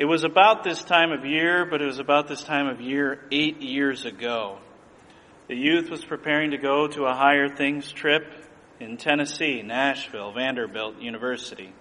It was about this time of year, but it was about this time of year eight years ago. The youth was preparing to go to a higher things trip in Tennessee, Nashville, Vanderbilt University.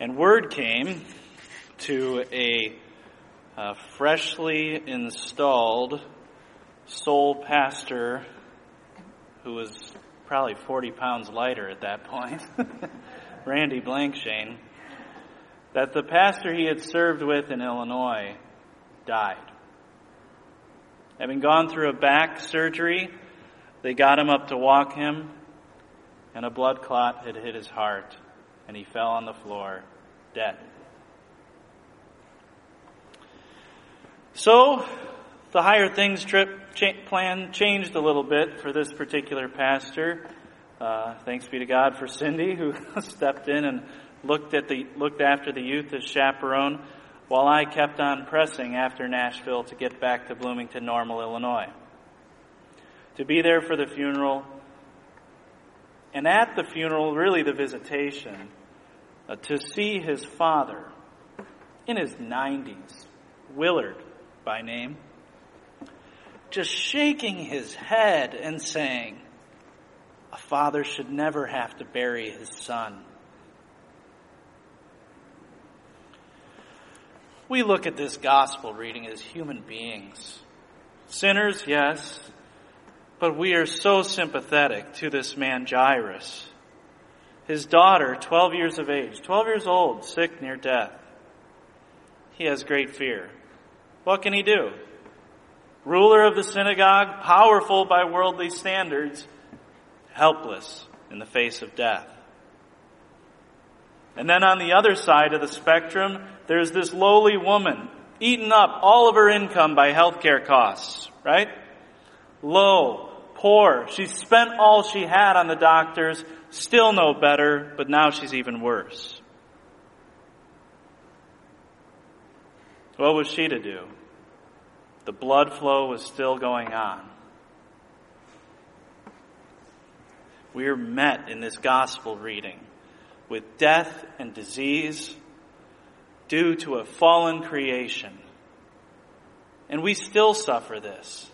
And word came to a, a freshly installed sole pastor who was probably 40 pounds lighter at that point, Randy Blankshane, that the pastor he had served with in Illinois died. Having gone through a back surgery, they got him up to walk him, and a blood clot had hit his heart, and he fell on the floor, dead. So, the higher things trip cha- plan changed a little bit for this particular pastor. Uh, thanks be to God for Cindy, who stepped in and looked at the looked after the youth as chaperone while I kept on pressing after Nashville to get back to Bloomington Normal, Illinois. To be there for the funeral, and at the funeral, really the visitation, uh, to see his father in his 90s, Willard by name, just shaking his head and saying, A father should never have to bury his son. We look at this gospel reading as human beings. Sinners, yes, but we are so sympathetic to this man Jairus. His daughter, 12 years of age, 12 years old, sick near death. He has great fear. What can he do? Ruler of the synagogue, powerful by worldly standards, helpless in the face of death. And then on the other side of the spectrum, there's this lowly woman, eaten up all of her income by healthcare costs, right? Low, poor. She spent all she had on the doctors, still no better, but now she's even worse. What was she to do? The blood flow was still going on. We are met in this gospel reading with death and disease due to a fallen creation. And we still suffer this.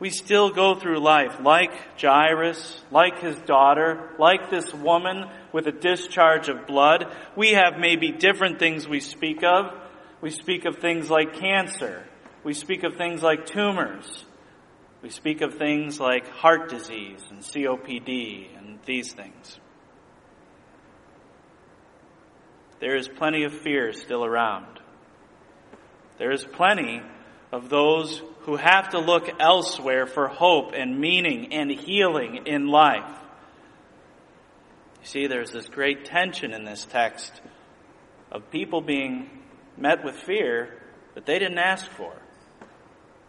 We still go through life like Jairus, like his daughter, like this woman with a discharge of blood. We have maybe different things we speak of. We speak of things like cancer. We speak of things like tumors. We speak of things like heart disease and COPD and these things. There is plenty of fear still around. There is plenty of those who have to look elsewhere for hope and meaning and healing in life. You see, there's this great tension in this text of people being met with fear that they didn't ask for,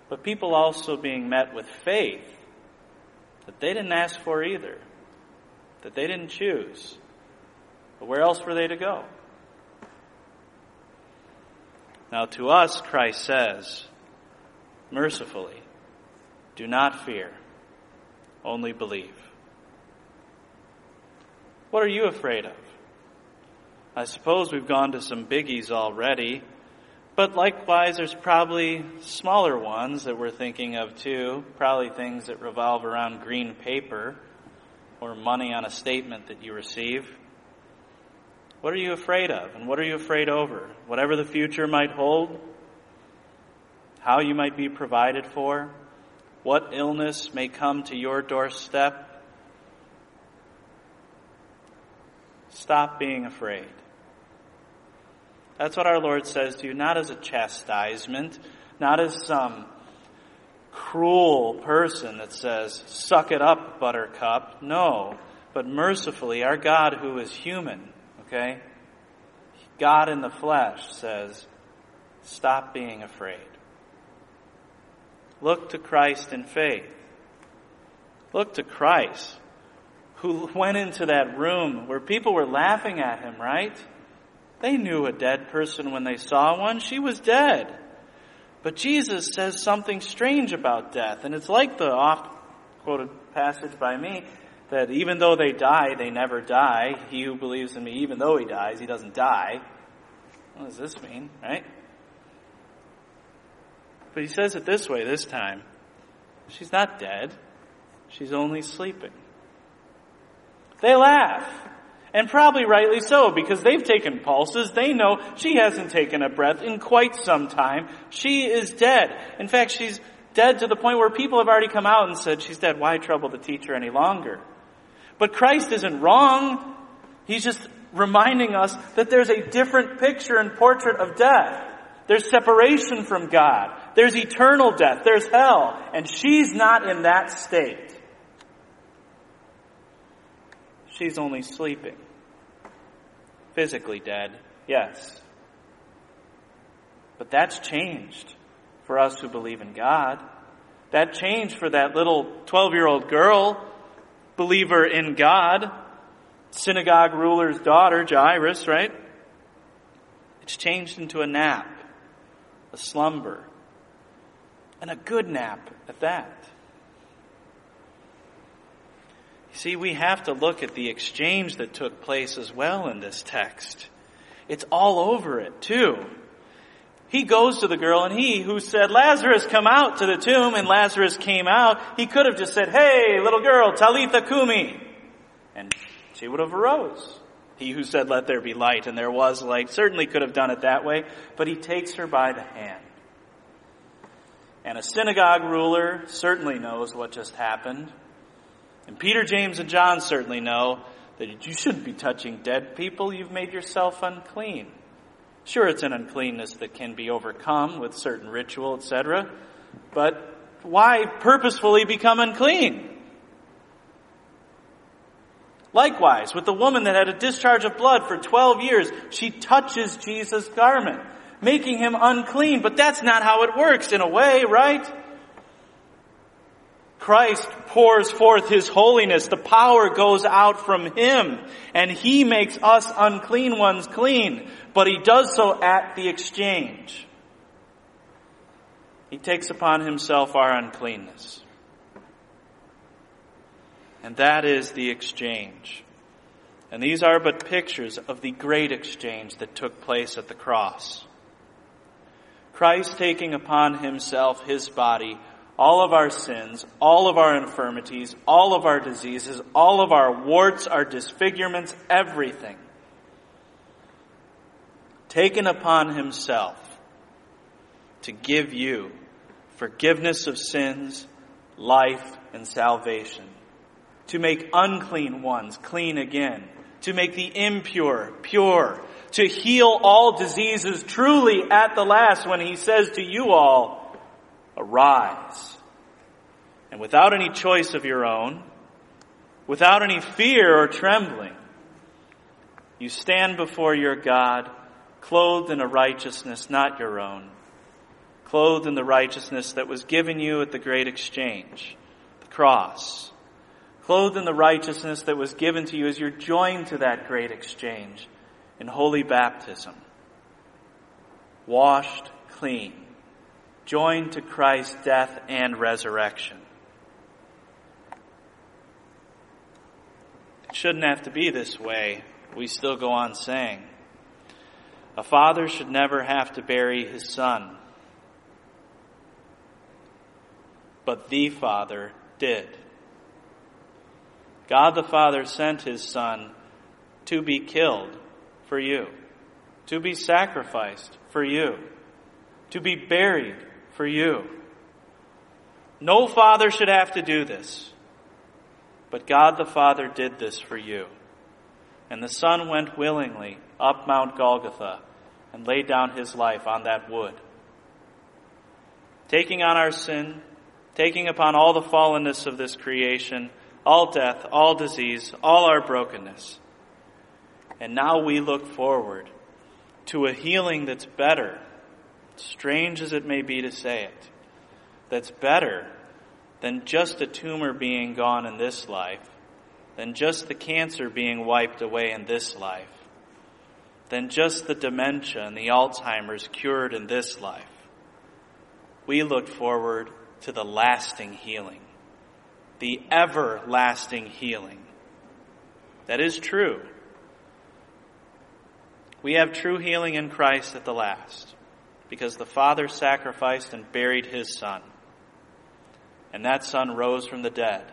but people also being met with faith that they didn't ask for either, that they didn't choose. But where else were they to go? Now, to us, Christ says, mercifully, do not fear, only believe. What are you afraid of? I suppose we've gone to some biggies already, but likewise, there's probably smaller ones that we're thinking of too, probably things that revolve around green paper or money on a statement that you receive. What are you afraid of? And what are you afraid over? Whatever the future might hold, how you might be provided for, what illness may come to your doorstep. Stop being afraid. That's what our Lord says to you, not as a chastisement, not as some cruel person that says, suck it up, buttercup. No, but mercifully, our God who is human Okay? God in the flesh says, stop being afraid. Look to Christ in faith. Look to Christ, who went into that room where people were laughing at him, right? They knew a dead person when they saw one. She was dead. But Jesus says something strange about death, and it's like the oft quoted passage by me that even though they die, they never die. He who believes in me, even though he dies, he doesn't die. What does this mean, right? But he says it this way this time. She's not dead. She's only sleeping. They laugh. And probably rightly so, because they've taken pulses. They know she hasn't taken a breath in quite some time. She is dead. In fact, she's dead to the point where people have already come out and said, she's dead. Why trouble the teacher any longer? But Christ isn't wrong. He's just reminding us that there's a different picture and portrait of death. There's separation from God. There's eternal death. There's hell. And she's not in that state. She's only sleeping. Physically dead, yes. But that's changed for us who believe in God. That changed for that little 12 year old girl, believer in God, synagogue ruler's daughter, Jairus, right? It's changed into a nap, a slumber, and a good nap at that. See, we have to look at the exchange that took place as well in this text. It's all over it, too. He goes to the girl and he who said, Lazarus, come out to the tomb, and Lazarus came out, he could have just said, Hey, little girl, Talitha Kumi. And she would have arose. He who said, Let there be light, and there was light, certainly could have done it that way, but he takes her by the hand. And a synagogue ruler certainly knows what just happened. And Peter, James, and John certainly know that you shouldn't be touching dead people. You've made yourself unclean. Sure, it's an uncleanness that can be overcome with certain ritual, etc. But why purposefully become unclean? Likewise, with the woman that had a discharge of blood for 12 years, she touches Jesus' garment, making him unclean. But that's not how it works in a way, right? Christ pours forth His holiness. The power goes out from Him and He makes us unclean ones clean. But He does so at the exchange. He takes upon Himself our uncleanness. And that is the exchange. And these are but pictures of the great exchange that took place at the cross. Christ taking upon Himself His body all of our sins, all of our infirmities, all of our diseases, all of our warts, our disfigurements, everything. Taken upon himself to give you forgiveness of sins, life, and salvation. To make unclean ones clean again. To make the impure pure. To heal all diseases truly at the last when he says to you all, arise. And without any choice of your own, without any fear or trembling, you stand before your God, clothed in a righteousness not your own, clothed in the righteousness that was given you at the great exchange, the cross, clothed in the righteousness that was given to you as you're joined to that great exchange in holy baptism, washed clean joined to Christ's death and resurrection. It shouldn't have to be this way. We still go on saying. A father should never have to bury his son. But the Father did. God the Father sent his Son to be killed for you, to be sacrificed for you, to be buried for you. No father should have to do this. But God the Father did this for you. And the Son went willingly up Mount Golgotha and laid down his life on that wood. Taking on our sin, taking upon all the fallenness of this creation, all death, all disease, all our brokenness. And now we look forward to a healing that's better strange as it may be to say it, that's better than just a tumor being gone in this life, than just the cancer being wiped away in this life, than just the dementia and the Alzheimer's cured in this life. We look forward to the lasting healing, the everlasting healing. That is true. We have true healing in Christ at the last because the Father sacrificed and buried his Son. And that Son rose from the dead.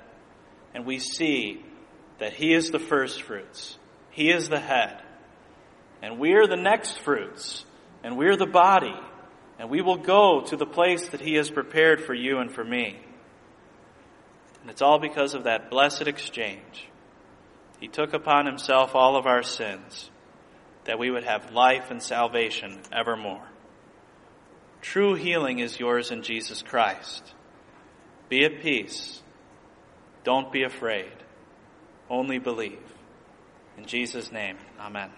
And we see that he is the first fruits. He is the head. And we are the next fruits. And we're the body. And we will go to the place that he has prepared for you and for me. And it's all because of that blessed exchange. He took upon himself all of our sins that we would have life and salvation evermore. True healing is yours in Jesus Christ. Be at peace. Don't be afraid. Only believe. In Jesus' name, amen.